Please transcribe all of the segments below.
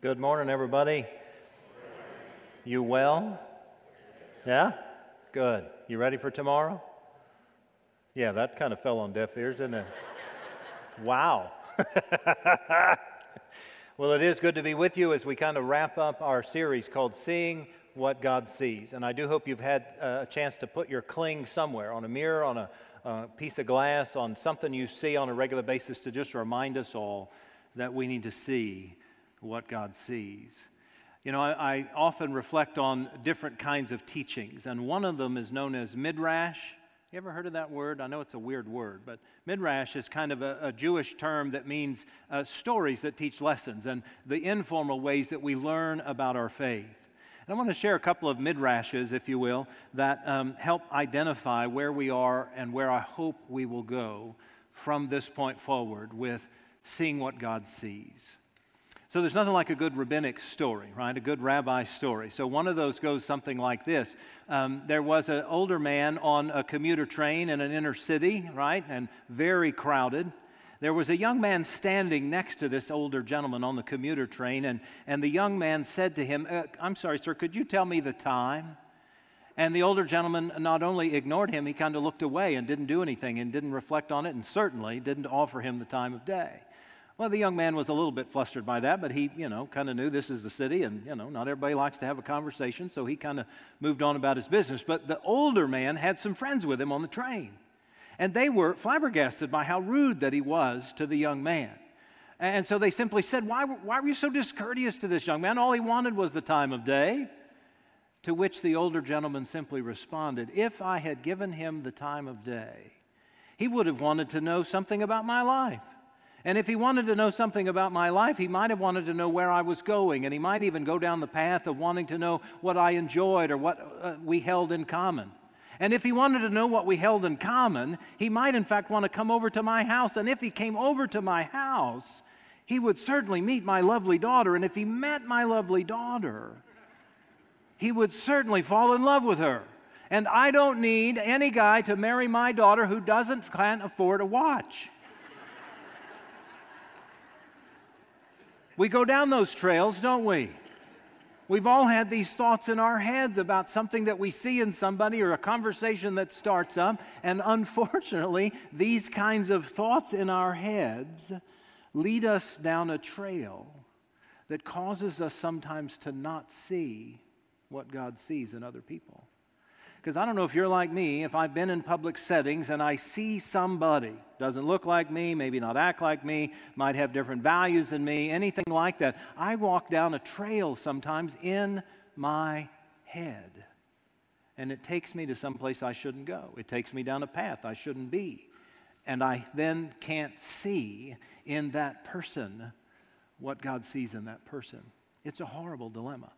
Good morning, everybody. You well? Yeah? Good. You ready for tomorrow? Yeah, that kind of fell on deaf ears, didn't it? wow. well, it is good to be with you as we kind of wrap up our series called Seeing What God Sees. And I do hope you've had uh, a chance to put your cling somewhere on a mirror, on a, a piece of glass, on something you see on a regular basis to just remind us all that we need to see what God sees. You know, I, I, often reflect on different kinds of teachings, and one of them is known as midrash. You ever heard of that word? I know it's a weird word, but midrash is kind of a, a Jewish term that means uh, stories that teach lessons and the informal ways that we learn about our faith. And I want to share a couple of midrashes, if you will, that um, help identify where we are and where I hope we will go from this point forward with seeing what God sees. So there's nothing like a good rabbinic story, right? A good rabbi story. So one of those goes something like this um, There was an older man on a commuter train in an inner city, right? And very crowded. There was a young man standing next to this older gentleman on the commuter train, and, and the young man said to him, uh, I'm sorry, sir, could you tell me the time? And the older gentleman not only ignored him, he kind of looked away and didn't do anything and didn't reflect on it, and certainly didn't offer him the time of day. Well, the young man was a little bit flustered by that, but he, you know, kind of knew this is the city, and, you know, not everybody likes to have a conversation, so he kind of moved on about his business. But the older man had some friends with him on the train, and they were flabbergasted by how rude that he was to the young man. And so they simply said, Why, why were you so discourteous to this young man? All he wanted was the time of day. To which the older gentleman simply responded, If I had given him the time of day, he would have wanted to know something about my life. And if he wanted to know something about my life, he might have wanted to know where I was going, and he might even go down the path of wanting to know what I enjoyed or what uh, we held in common. And if he wanted to know what we held in common, he might in fact want to come over to my house. And if he came over to my house, he would certainly meet my lovely daughter. And if he met my lovely daughter, he would certainly fall in love with her. And I don't need any guy to marry my daughter who doesn't can't afford a watch. We go down those trails, don't we? We've all had these thoughts in our heads about something that we see in somebody or a conversation that starts up. And unfortunately, these kinds of thoughts in our heads lead us down a trail that causes us sometimes to not see what God sees in other people. Because I don't know if you're like me, if I've been in public settings and I see somebody, doesn't look like me, maybe not act like me, might have different values than me, anything like that, I walk down a trail sometimes in my head. And it takes me to some place I shouldn't go. It takes me down a path I shouldn't be. And I then can't see in that person what God sees in that person. It's a horrible dilemma.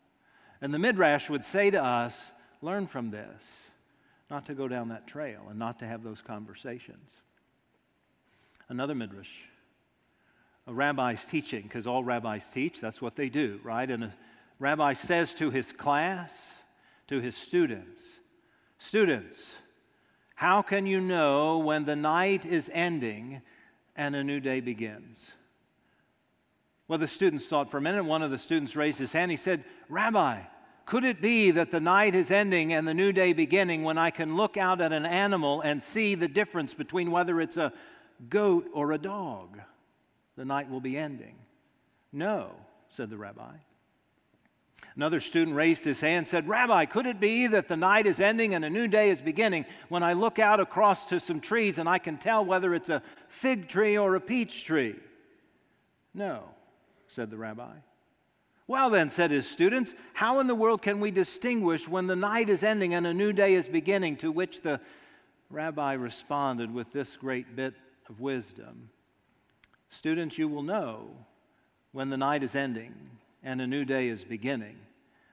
And the Midrash would say to us, learn from this, not to go down that trail and not to have those conversations. Another midrash. A rabbi's teaching, because all rabbis teach, that's what they do, right? And a rabbi says to his class, to his students, Students, how can you know when the night is ending and a new day begins? Well, the students thought for a minute. One of the students raised his hand. He said, Rabbi, could it be that the night is ending and the new day beginning when I can look out at an animal and see the difference between whether it's a goat or a dog? The night will be ending. No, said the rabbi. Another student raised his hand and said, Rabbi, could it be that the night is ending and a new day is beginning when I look out across to some trees and I can tell whether it's a fig tree or a peach tree? No, said the rabbi. Well, then, said his students, how in the world can we distinguish when the night is ending and a new day is beginning? To which the rabbi responded with this great bit of wisdom Students, you will know when the night is ending and a new day is beginning,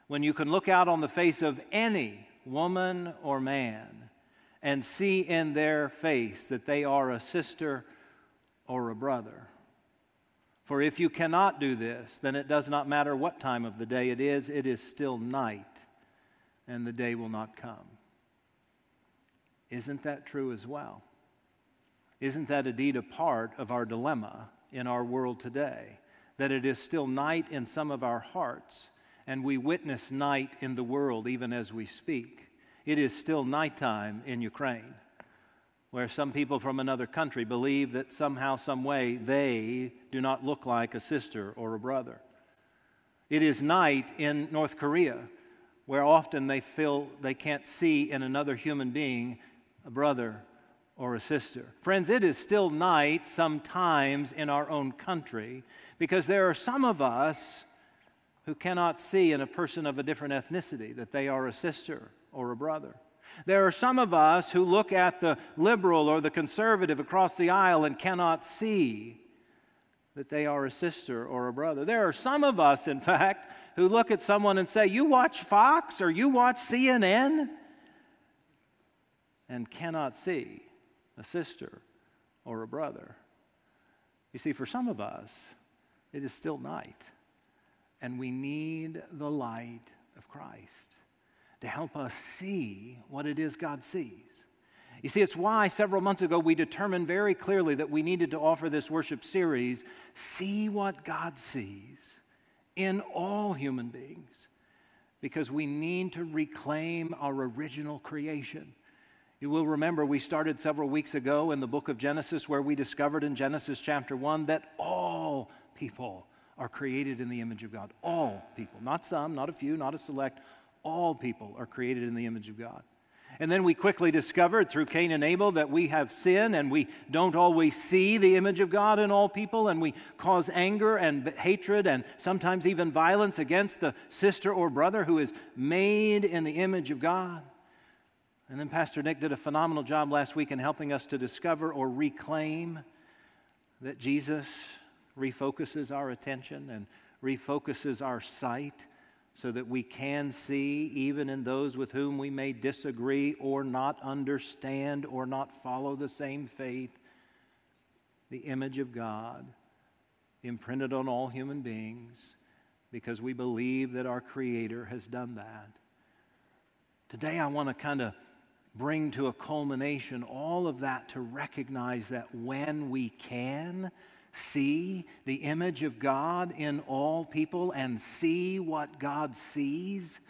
when you can look out on the face of any woman or man and see in their face that they are a sister or a brother. For if you cannot do this, then it does not matter what time of the day it is, it is still night, and the day will not come. Isn't that true as well? Isn't that indeed a part of our dilemma in our world today? that it is still night in some of our hearts, and we witness night in the world even as we speak. It is still nighttime in Ukraine, where some people from another country believe that somehow, some way, they do not look like a sister or a brother. It is night in North Korea, where often they feel they can't see in another human being a brother or a sister. Friends, it is still night sometimes in our own country because there are some of us who cannot see in a person of a different ethnicity that they are a sister or a brother. There are some of us who look at the liberal or the conservative across the aisle and cannot see that they are a sister or a brother. There are some of us, in fact, who look at someone and say, You watch Fox or you watch CNN, and cannot see a sister or a brother. You see, for some of us, it is still night, and we need the light of Christ to help us see what it is God sees. You see, it's why several months ago we determined very clearly that we needed to offer this worship series See What God Sees in all human beings, because we need to reclaim our original creation. You will remember we started several weeks ago in the book of Genesis, where we discovered in Genesis chapter 1 that all people are created in the image of God. All people, not some, not a few, not a select, all people are created in the image of God. And then we quickly discovered through Cain and Abel that we have sin and we don't always see the image of God in all people, and we cause anger and hatred and sometimes even violence against the sister or brother who is made in the image of God. And then Pastor Nick did a phenomenal job last week in helping us to discover or reclaim that Jesus refocuses our attention and refocuses our sight so that we can see, even in those with whom we may disagree or not understand or not follow the same faith, the image of God imprinted on all human beings because we believe that our Creator has done that. Today, I want to kind of bring to a culmination all of that to recognize that when we can see the image of God in all people and see what God sees,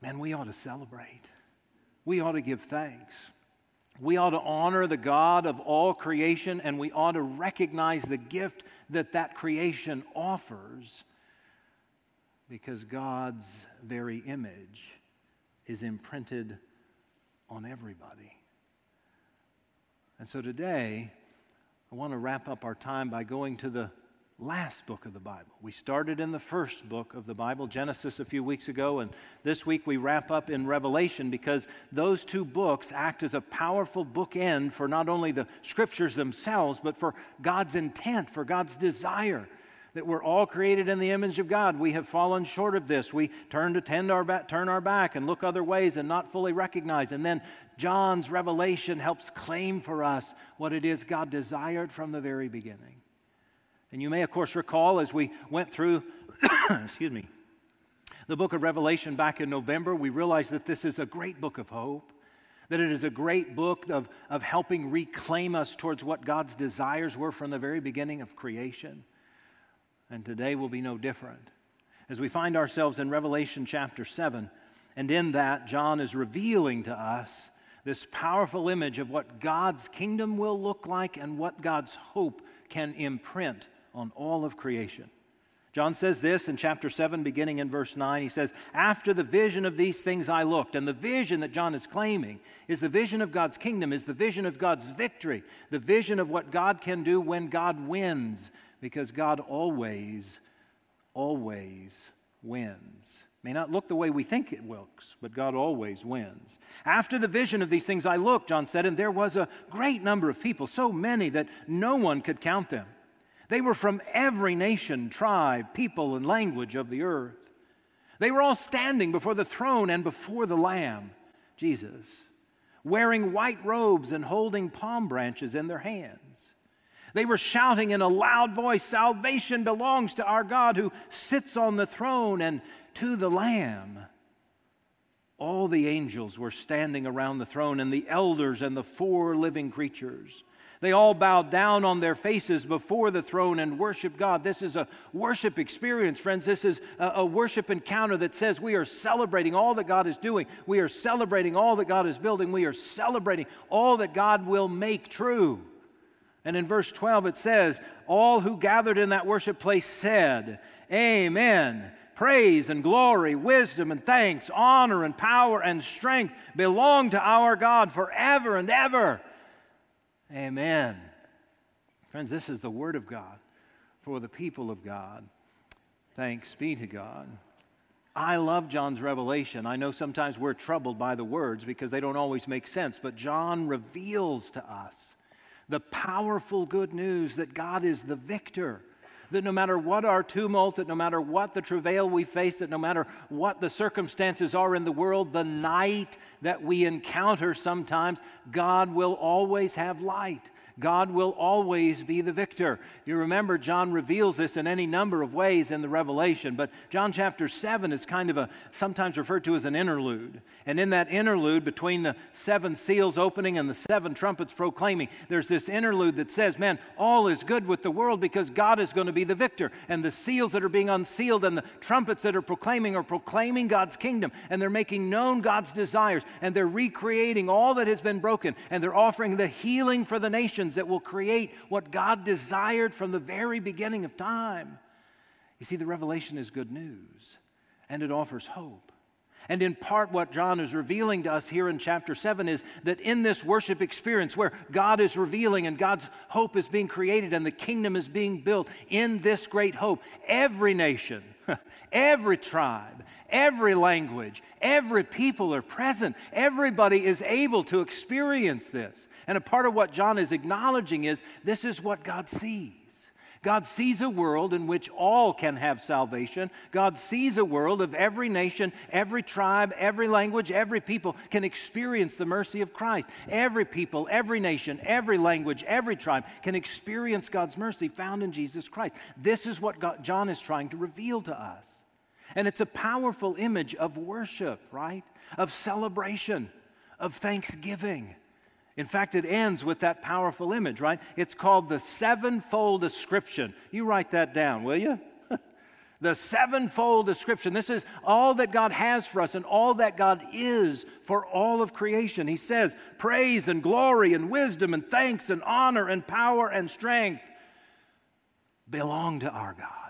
man, we ought to celebrate. We ought to give thanks. We ought to honor the God of all creation and we ought to recognize the gift that that creation offers because God's very image is imprinted on everybody. And so today, I want to wrap up our time by going to the last book of the Bible. We started in the first book of the Bible, Genesis, a few weeks ago, and this week we wrap up in Revelation because those two books act as a powerful bookend for not only the scriptures themselves, but for God's intent, for God's desire that we're all created in the image of God. We have fallen short of this. We turn to tend our back, turn our back and look other ways and not fully recognize. And then John's revelation helps claim for us what it is God desired from the very beginning. And you may, of course, recall as we went through, excuse me, the book of Revelation back in November, we realized that this is a great book of hope that it is a great book of, of helping reclaim us towards what God's desires were from the very beginning of creation. And today will be no different. As we find ourselves in Revelation chapter 7, and in that, John is revealing to us this powerful image of what God's kingdom will look like and what God's hope can imprint on all of creation. John says this in chapter 7, beginning in verse 9. He says, After the vision of these things I looked. And the vision that John is claiming is the vision of God's kingdom, is the vision of God's victory, the vision of what God can do when God wins, because God always, always wins. May not look the way we think it looks, but God always wins. After the vision of these things I looked, John said, and there was a great number of people, so many that no one could count them. They were from every nation, tribe, people, and language of the earth. They were all standing before the throne and before the Lamb, Jesus, wearing white robes and holding palm branches in their hands. They were shouting in a loud voice Salvation belongs to our God who sits on the throne and to the Lamb. All the angels were standing around the throne, and the elders and the four living creatures. They all bowed down on their faces before the throne and worshiped God. This is a worship experience, friends. This is a, worship encounter that says we are celebrating all that God is doing. We are celebrating all that God is building. We are celebrating all that God will make true. And in verse 12 it says, All who gathered in that worship place said, Amen. Praise and glory, wisdom and thanks, honor and power and strength belong to our God forever and ever. Amen. Friends, this is the Word of God for the people of God. Thanks be to God. I love John's revelation. I know sometimes we're troubled by the words because they don't always make sense, but John reveals to us the powerful good news that God is the victor that no matter what our tumult, that no matter what the travail we face, that no matter what the circumstances are in the world, the night that we encounter sometimes, God will always have light. God will always be the victor. You remember, John reveals this in any number of ways in the Revelation, but John chapter 7 is kind of a sometimes referred to as an interlude. And in that interlude, between the seven seals opening and the seven trumpets proclaiming, there's this interlude that says, Man, all is good with the world because God is going to be the victor. And the seals that are being unsealed and the trumpets that are proclaiming are proclaiming God's kingdom. And they're making known God's desires. And they're recreating all that has been broken. And they're offering the healing for the nations that will create what God desired from the very beginning of time. You see, the revelation is good news and it offers hope. And in part, what John is revealing to us here in chapter 7 is that in this worship experience where God is revealing and God's hope is being created and the kingdom is being built, in this great hope, every nation, every tribe, every language, every people are present. Everybody is able to experience this. And a part of what John is acknowledging is this is what God sees. God sees a world in which all can have salvation. God sees a world of every nation, every tribe, every language, every people can experience the mercy of Christ. Every people, every nation, every language, every tribe can experience God's mercy found in Jesus Christ. This is what God, John is trying to reveal to us. And it's a powerful image of worship, right? Of celebration, of thanksgiving. In fact, it ends with that powerful image, right? It's called the sevenfold description. You write that down, will you? the sevenfold description. This is all that God has for us and all that God is for all of creation. He says, Praise and glory and wisdom and thanks and honor and power and strength belong to our God.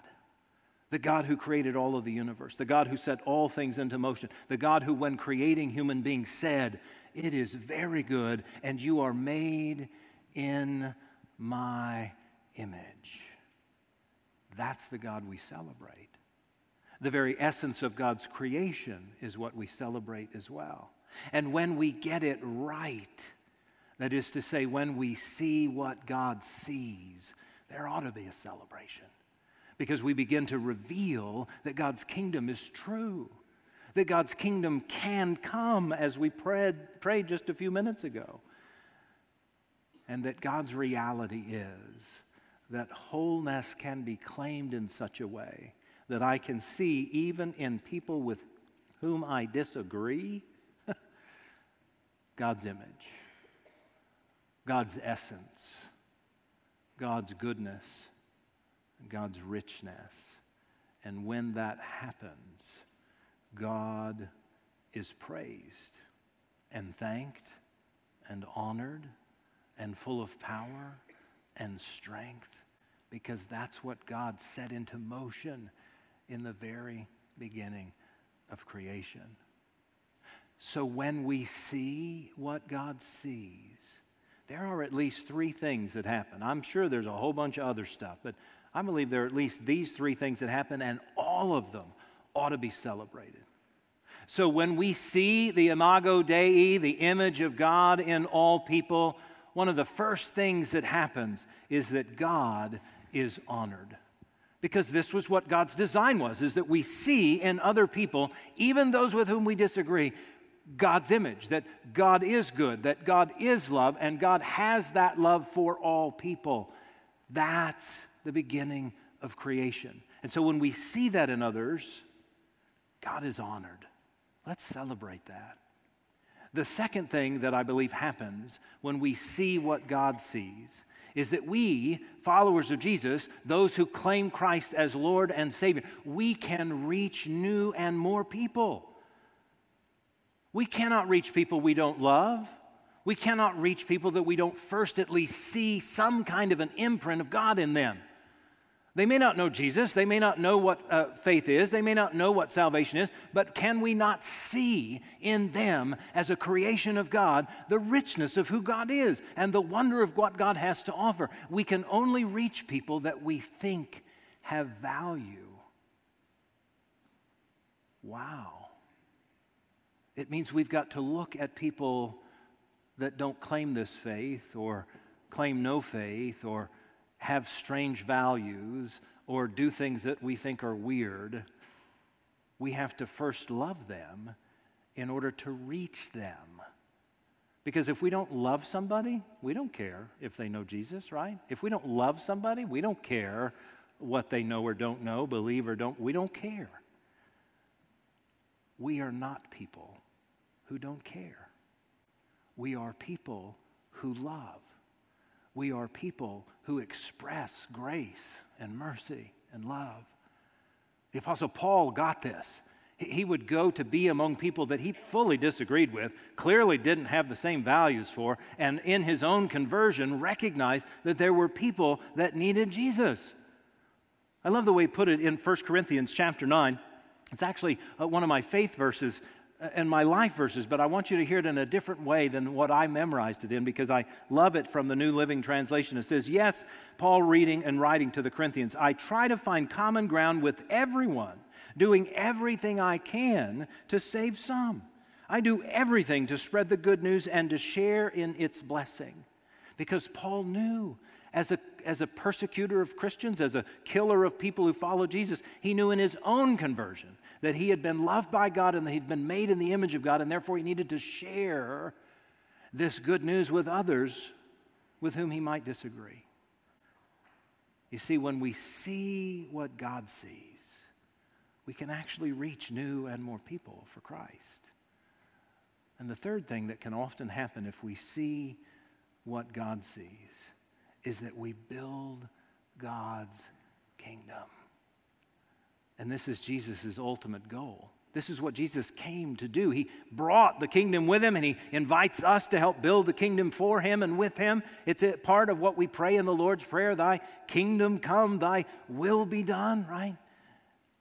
The God who created all of the universe, the God who set all things into motion, the God who, when creating human beings, said, it is very good, and you are made in my image. That's the God we celebrate. The very essence of God's creation is what we celebrate as well. And when we get it right, that is to say, when we see what God sees, there ought to be a celebration because we begin to reveal that God's kingdom is true that God's kingdom can come, as we prayed, prayed just a few minutes ago. And that God's reality is that wholeness can be claimed in such a way that I can see, even in people with whom I disagree, God's image, God's essence, God's goodness, God's richness. And when that happens, God is praised and thanked and honored and full of power and strength because that's what God set into motion in the very beginning of creation. So when we see what God sees, there are at least three things that happen. I'm sure there's a whole bunch of other stuff, but I believe there are at least these three things that happen, and all of them ought to be celebrated. So when we see the Imago Dei, the image of God in all people, one of the first things that happens is that God is honored. Because this was what God's design was, is that we see in other people, even those with whom we disagree, God's image, that God is good, that God is love, and God has that love for all people. That's the beginning of creation. And so when we see that in others, God is honored. Let's celebrate that. The second thing that I believe happens when we see what God sees is that we, followers of Jesus, those who claim Christ as Lord and Savior, we can reach new and more people. We cannot reach people we don't love. We cannot reach people that we don't first at least see some kind of an imprint of God in them. They may not know Jesus, they may not know what uh, faith is, they may not know what salvation is, but can we not see in them, as a creation of God, the richness of who God is and the wonder of what God has to offer? We can only reach people that we think have value. Wow. It means we've got to look at people that don't claim this faith or claim no faith or have strange values or do things that we think are weird, we have to first love them in order to reach them. Because if we don't love somebody, we don't care if they know Jesus, right? If we don't love somebody, we don't care what they know or don't know, believe or don't, we don't care. We are not people who don't care. We are people who love. We are people who express grace and mercy and love. The Apostle Paul got this. He would go to be among people that he fully disagreed with, clearly didn't have the same values for, and in his own conversion recognized that there were people that needed Jesus. I love the way he put it in 1 Corinthians chapter 9. It's actually uh, one of my faith verses and my life verses, but I want you to hear it in a different way than what I memorized it in because I love it from the New Living Translation. It says, Yes, Paul reading and writing to the Corinthians, I try to find common ground with everyone, doing everything I can to save some. I do everything to spread the good news and to share in its blessing. Because Paul knew as a, as a persecutor of Christians, as a killer of people who follow Jesus, he knew in his own conversion that he had been loved by God and that he'd been made in the image of God, and therefore he needed to share this good news with others with whom he might disagree. You see, when we see what God sees, we can actually reach new and more people for Christ. And the third thing that can often happen if we see what God sees is that we build God's kingdom. And this is Jesus' ultimate goal. This is what Jesus came to do. He brought the kingdom with him and he invites us to help build the kingdom for him and with him. It's a part of what we pray in the Lord's Prayer Thy kingdom come, thy will be done, right?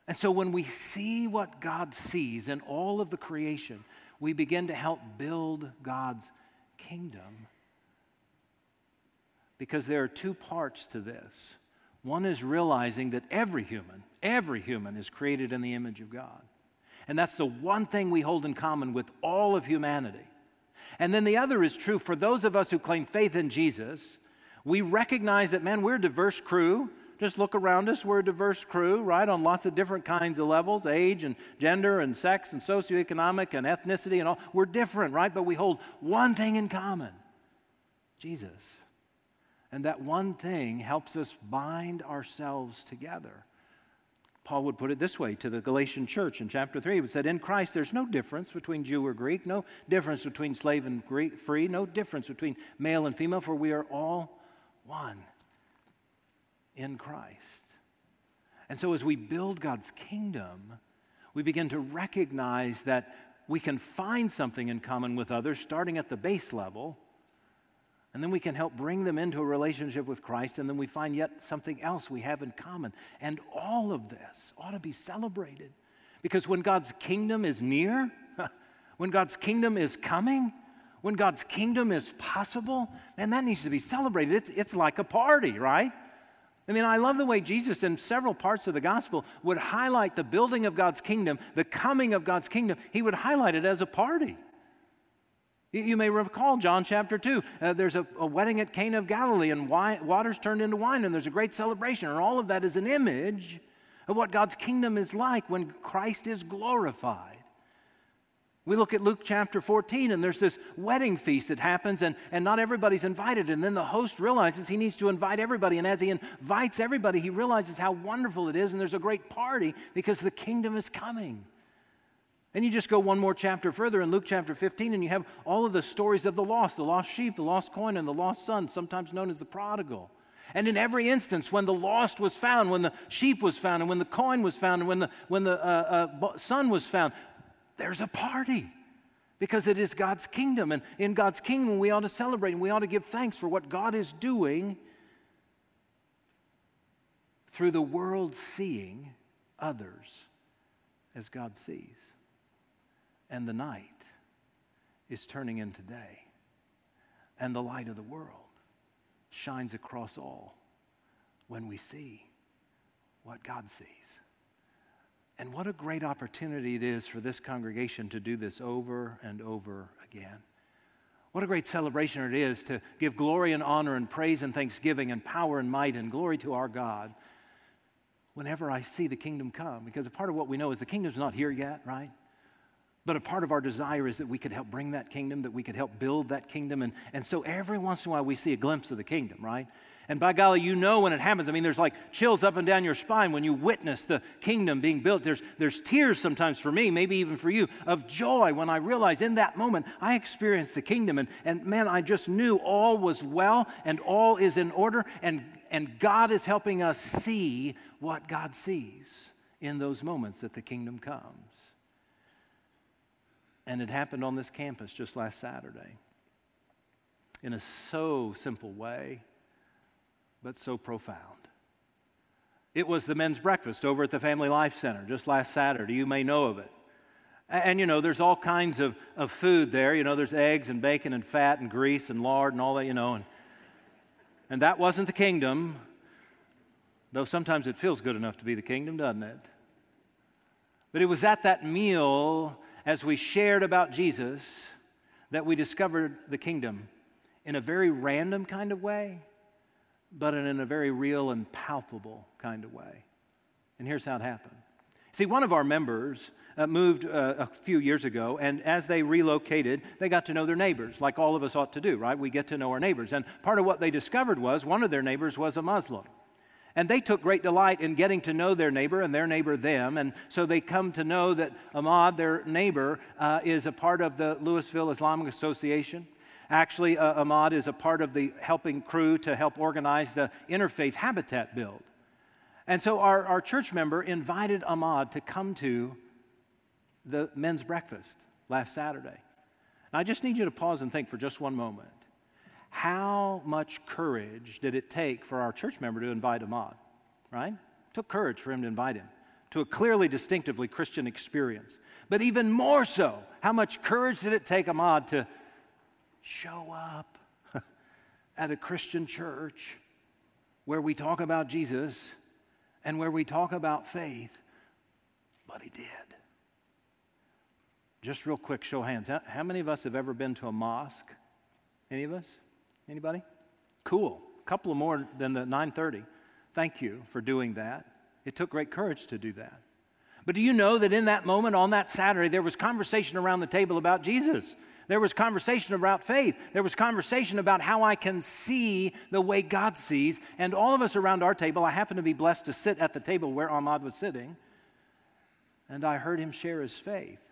And so when we see what God sees in all of the creation, we begin to help build God's kingdom. Because there are two parts to this. One is realizing that every human, every human is created in the image of God. And that's the one thing we hold in common with all of humanity. And then the other is true for those of us who claim faith in Jesus. We recognize that, man, we're a diverse crew. Just look around us, we're a diverse crew, right, on lots of different kinds of levels age and gender and sex and socioeconomic and ethnicity and all. We're different, right? But we hold one thing in common Jesus. And that one thing helps us bind ourselves together. Paul would put it this way to the Galatian church in chapter 3. He said, In Christ, there's no difference between Jew or Greek, no difference between slave and Greek, free, no difference between male and female, for we are all one in Christ. And so, as we build God's kingdom, we begin to recognize that we can find something in common with others, starting at the base level and then we can help bring them into a relationship with Christ, and then we find yet something else we have in common. And all of this ought to be celebrated. Because when God's kingdom is near, when God's kingdom is coming, when God's kingdom is possible, and that needs to be celebrated. It's, it's like a party, right? I mean, I love the way Jesus, in several parts of the gospel, would highlight the building of God's kingdom, the coming of God's kingdom. He would highlight it as a party. You may recall John chapter 2. Uh, there's a, a, wedding at Cana of Galilee, and wine, water's turned into wine, and there's a great celebration. And all of that is an image of what God's kingdom is like when Christ is glorified. We look at Luke chapter 14, and there's this wedding feast that happens, and, and not everybody's invited. And then the host realizes he needs to invite everybody. And as he invites everybody, he realizes how wonderful it is, and there's a great party because the kingdom is coming. And you just go one more chapter further in Luke chapter 15, and you have all of the stories of the lost the lost sheep, the lost coin, and the lost son, sometimes known as the prodigal. And in every instance, when the lost was found, when the sheep was found, and when the coin was found, and when the, when the uh, uh, son was found, there's a party because it is God's kingdom. And in God's kingdom, we ought to celebrate and we ought to give thanks for what God is doing through the world seeing others as God sees and the night is turning into day, and the light of the world shines across all when we see what God sees. And what a great opportunity it is for this congregation to do this over and over again. What a great celebration it is to give glory and honor and praise and thanksgiving and power and might and glory to our God whenever I see the kingdom come. Because a part of what we know is the kingdom's not here yet, right? But a part of our desire is that we could help bring that kingdom, that we could help build that kingdom. And, and so every once in a while we see a glimpse of the kingdom, right? And by golly, you know when it happens. I mean, there's like chills up and down your spine when you witness the kingdom being built. There's, there's tears sometimes for me, maybe even for you, of joy when I realize in that moment I experienced the kingdom. And, and man, I just knew all was well and all is in order. And, and God is helping us see what God sees in those moments that the kingdom comes. And it happened on this campus just last Saturday in a so simple way, but so profound. It was the men's breakfast over at the Family Life Center just last Saturday. You may know of it. And, you know, there's all kinds of, of food there. You know, there's eggs and bacon and fat and grease and lard and all that, you know. And, and that wasn't the kingdom, though sometimes it feels good enough to be the kingdom, doesn't it? But it was at that meal as we shared about Jesus that we discovered the kingdom in a very random kind of way, but in a very real and palpable kind of way. And here's how it happened. See, one of our members uh, moved uh, a few years ago, and as they relocated, they got to know their neighbors, like all of us ought to do, right? We get to know our neighbors. And part of what they discovered was one of their neighbors was a Muslim. And they took great delight in getting to know their neighbor and their neighbor them. And so they come to know that Ahmad, their neighbor, uh, is a part of the Louisville Islamic Association. Actually, uh, Ahmad is a part of the helping crew to help organize the Interfaith Habitat build. And so our, our church member invited Ahmad to come to the men's breakfast last Saturday. And I just need you to pause and think for just one moment. How much courage did it take for our church member to invite Ahmad? Right? It took courage for him to invite him to a clearly, distinctively Christian experience. But even more so, how much courage did it take Ahmad to show up at a Christian church where we talk about Jesus and where we talk about faith? But he did. Just real quick, show hands. How, many of us have ever been to a mosque? Any of us? Anybody? Cool. A couple of more than the 930. Thank you for doing that. It took great courage to do that. But do you know that in that moment on that Saturday, there was conversation around the table about Jesus? There was conversation about faith. There was conversation about how I can see the way God sees. And all of us around our table, I happen to be blessed to sit at the table where Ahmad was sitting. And I heard him share his faith.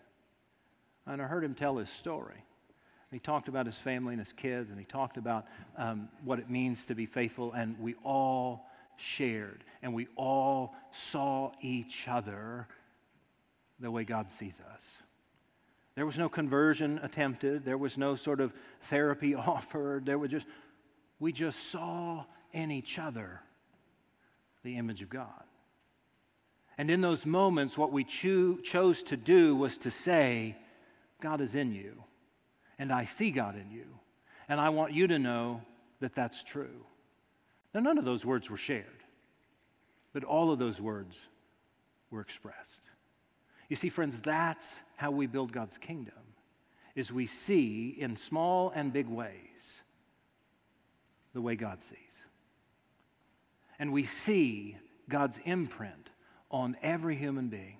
And I heard him tell his story. He talked about his family and his kids, and he talked about um, what it means to be faithful, and we all shared, and we all saw each other the way God sees us. There was no conversion attempted, there was no sort of therapy offered, there was just, we just saw in each other the image of God. And in those moments, what we cho- chose to do was to say, God is in you and I see God in you. And I want you to know that that's true. Now, none of those words were shared, but all of those words were expressed. You see, friends, that's how we build God's kingdom, is we see in small and big ways the way God sees. And we see God's imprint on every human being.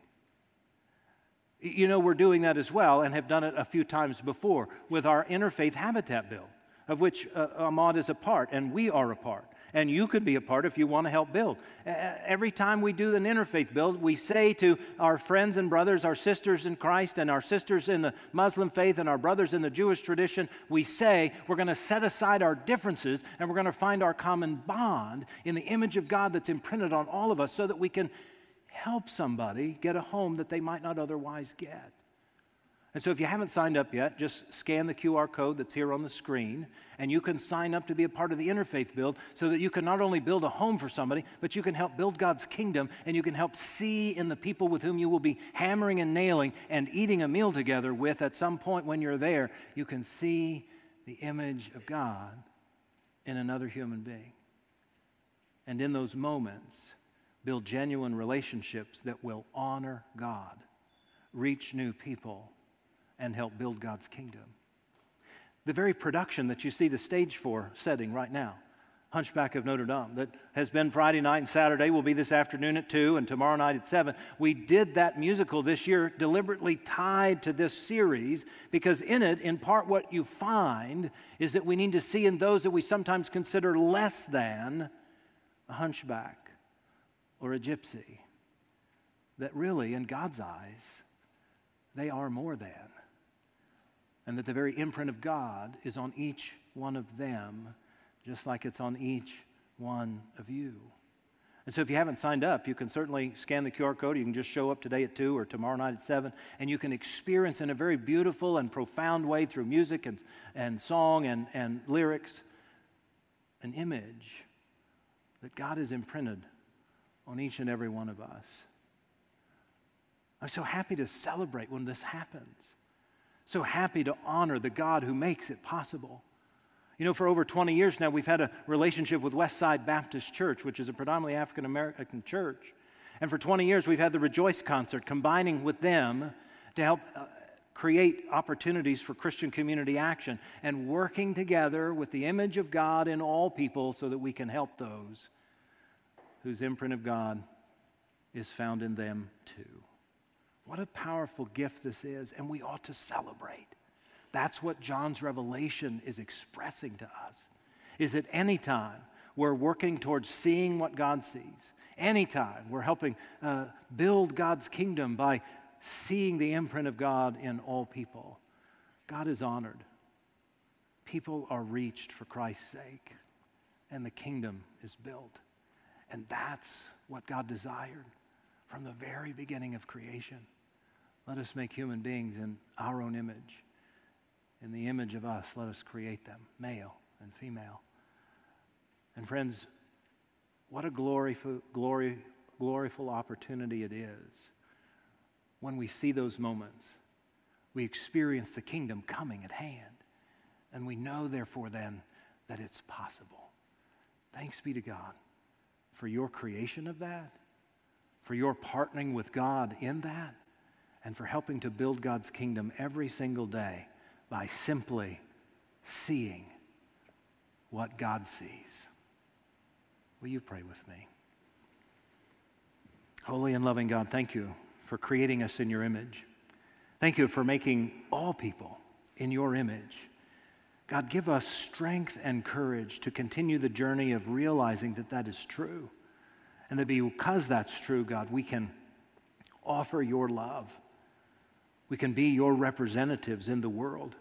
You know, we're doing that as well and have done it a few times before with our interfaith habitat bill, of which uh, Ahmad is a part and we are a part. And you could be a part if you want to help build. Every time we do an interfaith build, we say to our friends and brothers, our sisters in Christ, and our sisters in the Muslim faith, and our brothers in the Jewish tradition, we say we're going to set aside our differences and we're going to find our common bond in the image of God that's imprinted on all of us so that we can help somebody get a home that they might not otherwise get. And so, if you haven't signed up yet, just scan the QR code that's here on the screen, and you can sign up to be a part of the interfaith build so that you can not only build a home for somebody, but you can help build God's kingdom, and you can help see in the people with whom you will be hammering and nailing and eating a meal together with at some point when you're there, you can see the image of God in another human being. And in those moments, build genuine relationships that will honor God, reach new people and help build God's kingdom. The very production that you see the stage for setting right now, Hunchback of Notre Dame, that has been Friday night and Saturday, will be this afternoon at 2 and tomorrow night at 7. We did that musical this year deliberately tied to this series because in it, in part, what you find is that we need to see in those that we sometimes consider less than a hunchback or a gypsy that really, in God's eyes, they are more than and that the very imprint of God is on each one of them, just like it's on each one of you. And so, if you haven't signed up, you can certainly scan the QR code. You can just show up today at 2 or tomorrow night at 7, and you can experience in a very beautiful and profound way through music and, and song and, and lyrics an image that God has imprinted on each and every one of us. I'm so happy to celebrate when this happens so happy to honor the God who makes it possible. You know, for over 20 years now, we've had a relationship with Westside Baptist Church, which is a predominantly African American church. And for 20 years, we've had the Rejoice concert, combining with them to help uh, create opportunities for Christian community action and working together with the image of God in all people so that we can help those whose imprint of God is found in them too. What a powerful gift this is, and we ought to celebrate. That's what John's revelation is expressing to us. Is that anytime we're working towards seeing what God sees, anytime we're helping uh, build God's kingdom by seeing the imprint of God in all people, God is honored. People are reached for Christ's sake, and the kingdom is built. And that's what God desired from the very beginning of creation. Let us make human beings in our own image. In the image of us, let us create them, male and female. And friends, what a gloriful, glory, gloriful opportunity it is when we see those moments. We experience the kingdom coming at hand. And we know, therefore, then, that it's possible. Thanks be to God for your creation of that, for your partnering with God in that and for helping to build God's kingdom every single day by simply seeing what God sees. Will you pray with me? Holy and loving God, thank you for creating us in your image. Thank you for making all people in your image. God, give us strength and courage to continue the journey of realizing that that is true. And that because that's true, God, we can offer your love we can be your representatives in the world.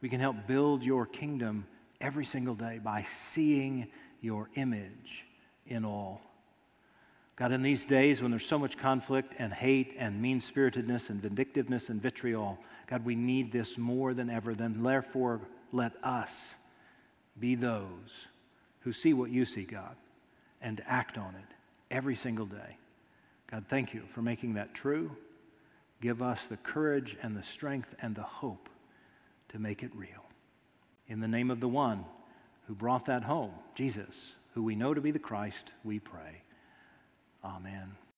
We can help build your kingdom every single day by seeing your image in all. God, in these days when there's so much conflict and hate and mean spiritedness and vindictiveness and vitriol, God, we need this more than ever. Then, therefore, let us be those who see what you see, God, and act on it every single day. God, thank you for making that true. Give us the courage and the strength and the hope to make it real. In the name of the one who brought that home, Jesus, who we know to be the Christ, we pray. Amen.